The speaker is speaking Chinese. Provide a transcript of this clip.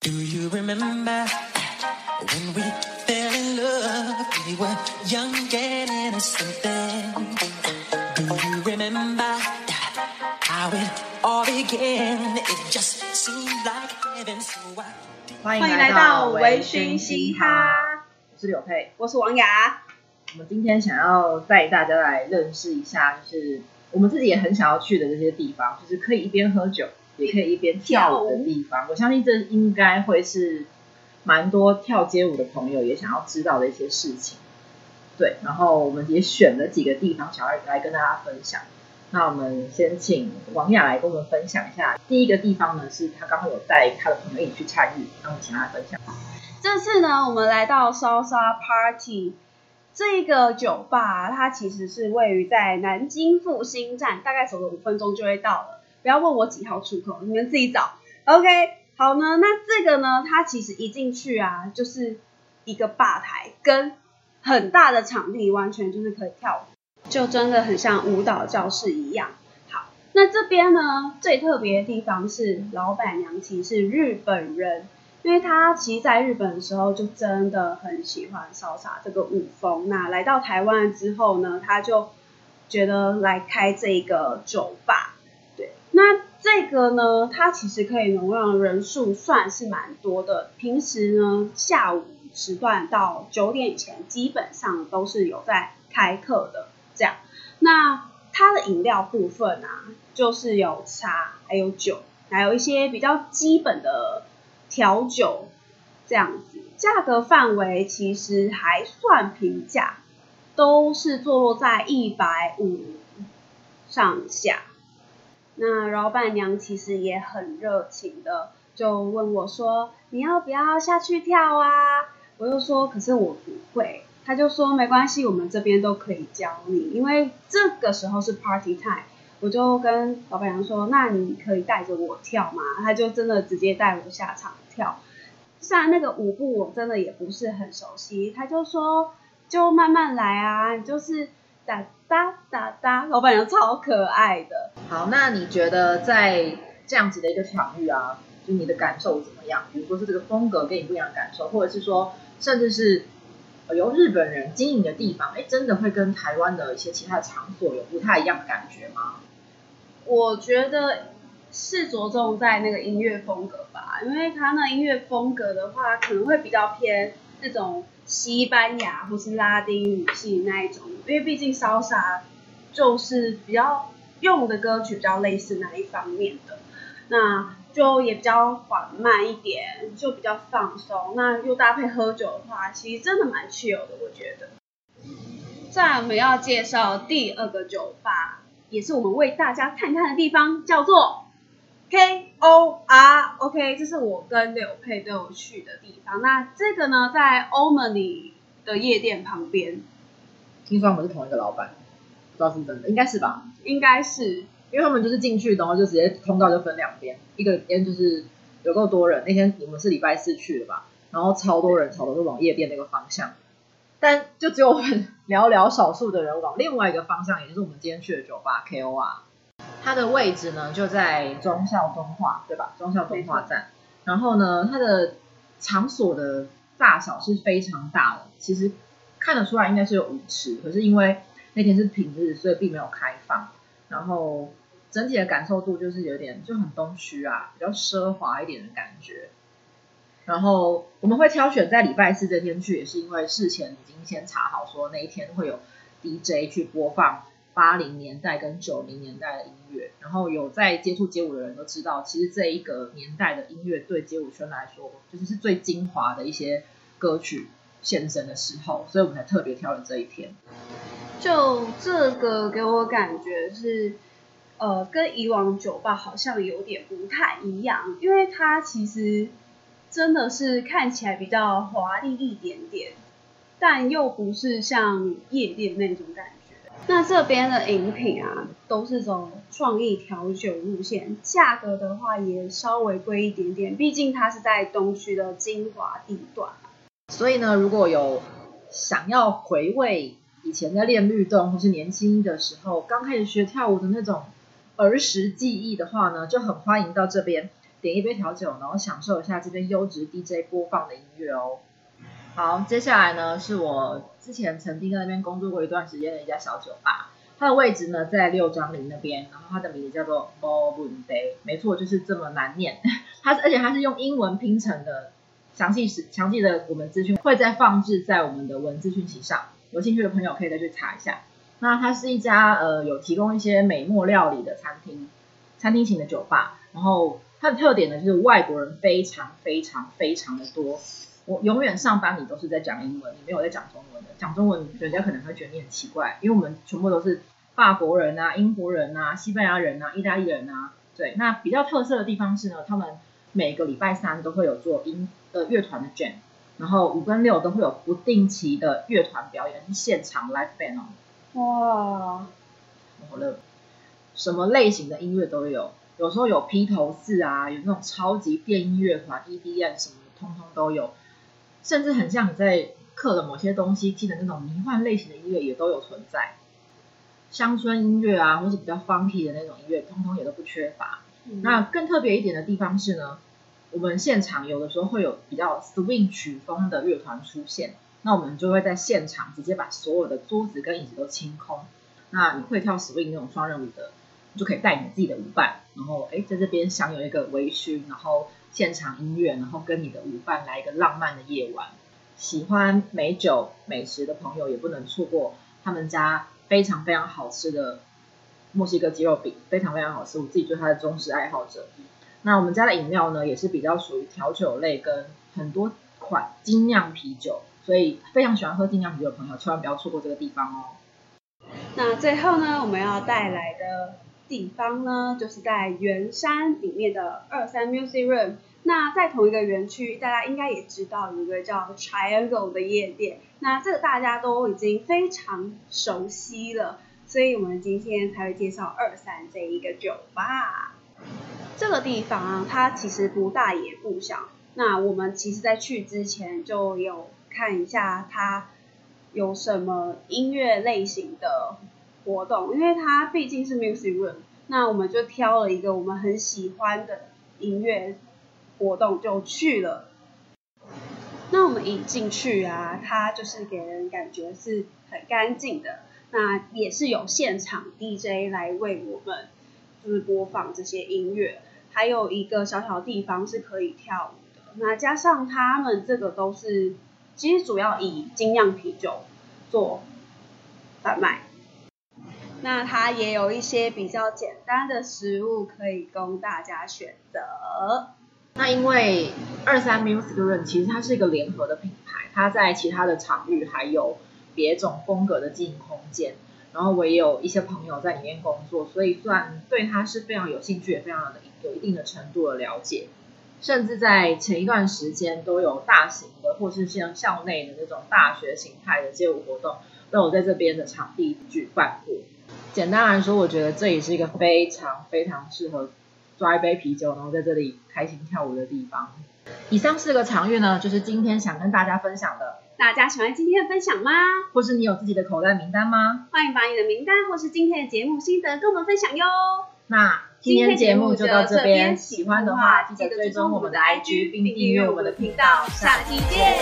Do you remember when we fell in love? We were young and innocent then. Do you remember how it all began? It just seemed like heaven, so I. 欢迎来到微醺嘻哈，我是柳佩，我是王雅。我们今天想要带大家来认识一下，就是我们自己也很想要去的这些地方，就是可以一边喝酒。也可以一边跳舞的地方，我相信这应该会是蛮多跳街舞的朋友也想要知道的一些事情。对，然后我们也选了几个地方，想要来跟大家分享。那我们先请王雅来跟我们分享一下。第一个地方呢，是他刚刚有带他的朋友一起去参与，那我们请他分享。这次呢，我们来到 Salsa Party 这个酒吧，它其实是位于在南京复兴站，大概走了五分钟就会到了。不要问我几号出口，你们自己找。OK，好呢，那这个呢，它其实一进去啊，就是一个吧台跟很大的场地，完全就是可以跳舞，就真的很像舞蹈教室一样。好，那这边呢，最特别的地方是老板娘其实是日本人，因为她其实在日本的时候就真的很喜欢 Salsa 这个舞风。那来到台湾之后呢，她就觉得来开这个酒吧。这个呢，它其实可以容让人数算是蛮多的。平时呢，下午时段到九点以前，基本上都是有在开课的。这样，那它的饮料部分啊，就是有茶，还有酒，还有一些比较基本的调酒，这样子。价格范围其实还算平价，都是坐落在一百五上下。那老板娘其实也很热情的，就问我说：“你要不要下去跳啊？”我就说：“可是我不会。”他就说：“没关系，我们这边都可以教你，因为这个时候是 party time。”我就跟老板娘说：“那你可以带着我跳吗？”他就真的直接带我下场跳。虽然那个舞步我真的也不是很熟悉，他就说：“就慢慢来啊，就是。”哒哒哒哒，老板娘超可爱的。好，那你觉得在这样子的一个场域啊，就你的感受怎么样？比如说是这个风格跟你不一样的感受，或者是说，甚至是由日本人经营的地方，哎，真的会跟台湾的一些其他的场所有不太一样的感觉吗？我觉得是着重在那个音乐风格吧，因为他那音乐风格的话，可能会比较偏那种。西班牙或是拉丁语系那一种，因为毕竟潇洒就是比较用的歌曲比较类似那一方面的，那就也比较缓慢一点，就比较放松。那又搭配喝酒的话，其实真的蛮 chill 的，我觉得。再来我们要介绍第二个酒吧，也是我们为大家看看的地方，叫做。K O R，OK，这是我跟柳佩都有去的地方。那这个呢，在欧门里的夜店旁边。听说他们是同一个老板，不知道是不是真的，应该是吧？应该是，因为他们就是进去，然后就直接通道就分两边，一个边就是有够多人。那天我们是礼拜四去的吧？然后超多人，超多都往夜店那个方向，但就只有我们 寥寥少数的人往另外一个方向，也就是我们今天去的酒吧 K O R。它的位置呢，就在忠孝敦化，对吧？忠孝敦化站。然后呢，它的场所的大小是非常大的，其实看得出来应该是有舞池，可是因为那天是平日，所以并没有开放。然后整体的感受度就是有点就很东区啊，比较奢华一点的感觉。然后我们会挑选在礼拜四这天去，也是因为事前已经先查好说那一天会有 DJ 去播放。八零年代跟九零年代的音乐，然后有在接触街舞的人都知道，其实这一个年代的音乐对街舞圈来说，就是是最精华的一些歌曲现身的时候，所以我们才特别挑了这一天。就这个给我感觉是，呃，跟以往酒吧好像有点不太一样，因为它其实真的是看起来比较华丽一点点，但又不是像夜店那种感觉。那这边的饮品啊，都是走创意调酒路线，价格的话也稍微贵一点点，毕竟它是在东区的精华地段。所以呢，如果有想要回味以前在练律动或是年轻的时候刚开始学跳舞的那种儿时记忆的话呢，就很欢迎到这边点一杯调酒，然后享受一下这边优质 DJ 播放的音乐哦。好，接下来呢是我之前曾经在那边工作过一段时间的一家小酒吧，它的位置呢在六张犁那边，然后它的名字叫做 Bourbon Bay，没错，就是这么难念。它而且它是用英文拼成的，详细是详细的我们资讯会再放置在我们的文字讯息上，有兴趣的朋友可以再去查一下。那它是一家呃有提供一些美墨料理的餐厅，餐厅型的酒吧，然后它的特点呢就是外国人非常非常非常的多。我永远上班，你都是在讲英文，你没有在讲中文的。讲中文，人家可能会觉得你很奇怪，因为我们全部都是法国人啊、英国人啊、西班牙人啊、意大利人啊。对，那比较特色的地方是呢，他们每个礼拜三都会有做音呃乐团的 jam，然后五跟六都会有不定期的乐团表演，是现场 live band 哦。哇，好了，什么类型的音乐都有，有时候有披头士啊，有那种超级电音乐团 EDM 什么，通通都有。甚至很像你在刻的某些东西，记得那种迷幻类型的音乐也都有存在，乡村音乐啊，或是比较 funky 的那种音乐，通通也都不缺乏。嗯、那更特别一点的地方是呢，我们现场有的时候会有比较 swing 曲风的乐团出现，那我们就会在现场直接把所有的桌子跟椅子都清空。那你会跳 swing 那种双人舞的，你就可以带你自己的舞伴，然后哎在这边享有一个微醺，然后。现场音乐，然后跟你的舞伴来一个浪漫的夜晚。喜欢美酒美食的朋友也不能错过他们家非常非常好吃的墨西哥鸡肉饼，非常非常好吃。我自己就是他的忠实爱好者。那我们家的饮料呢，也是比较属于调酒类，跟很多款精酿啤酒，所以非常喜欢喝精酿啤酒的朋友，千万不要错过这个地方哦。那最后呢，我们要带来的。地方呢，就是在圆山里面的二三 Music Room。那在同一个园区，大家应该也知道有一个叫 Triangle 的夜店。那这个大家都已经非常熟悉了，所以我们今天才会介绍二三这一个酒吧。这个地方啊，它其实不大也不小。那我们其实在去之前就有看一下它有什么音乐类型的。活动，因为它毕竟是 music room，那我们就挑了一个我们很喜欢的音乐活动就去了。那我们一进去啊，它就是给人感觉是很干净的，那也是有现场 DJ 来为我们就是播放这些音乐，还有一个小小地方是可以跳舞的。那加上他们这个都是，其实主要以精酿啤酒做贩卖。那它也有一些比较简单的食物可以供大家选择。那因为二三 Music Room 其实它是一个联合的品牌，它在其他的场域还有别种风格的经营空间。然后我也有一些朋友在里面工作，所以算对它是非常有兴趣，也非常的有一定的程度的了解。甚至在前一段时间都有大型的或是像校内的那种大学形态的街舞活动，都有在这边的场地举办过。简单来说，我觉得这也是一个非常非常适合抓一杯啤酒，然后在这里开心跳舞的地方。以上四个场域呢，就是今天想跟大家分享的。大家喜欢今天的分享吗？或是你有自己的口袋名单吗？欢迎把你的名单或是今天的节目心得跟我们分享哟。那今天节目就到这边，喜欢的话记得追踪我们的 IG 并订阅我们的频道。下期见。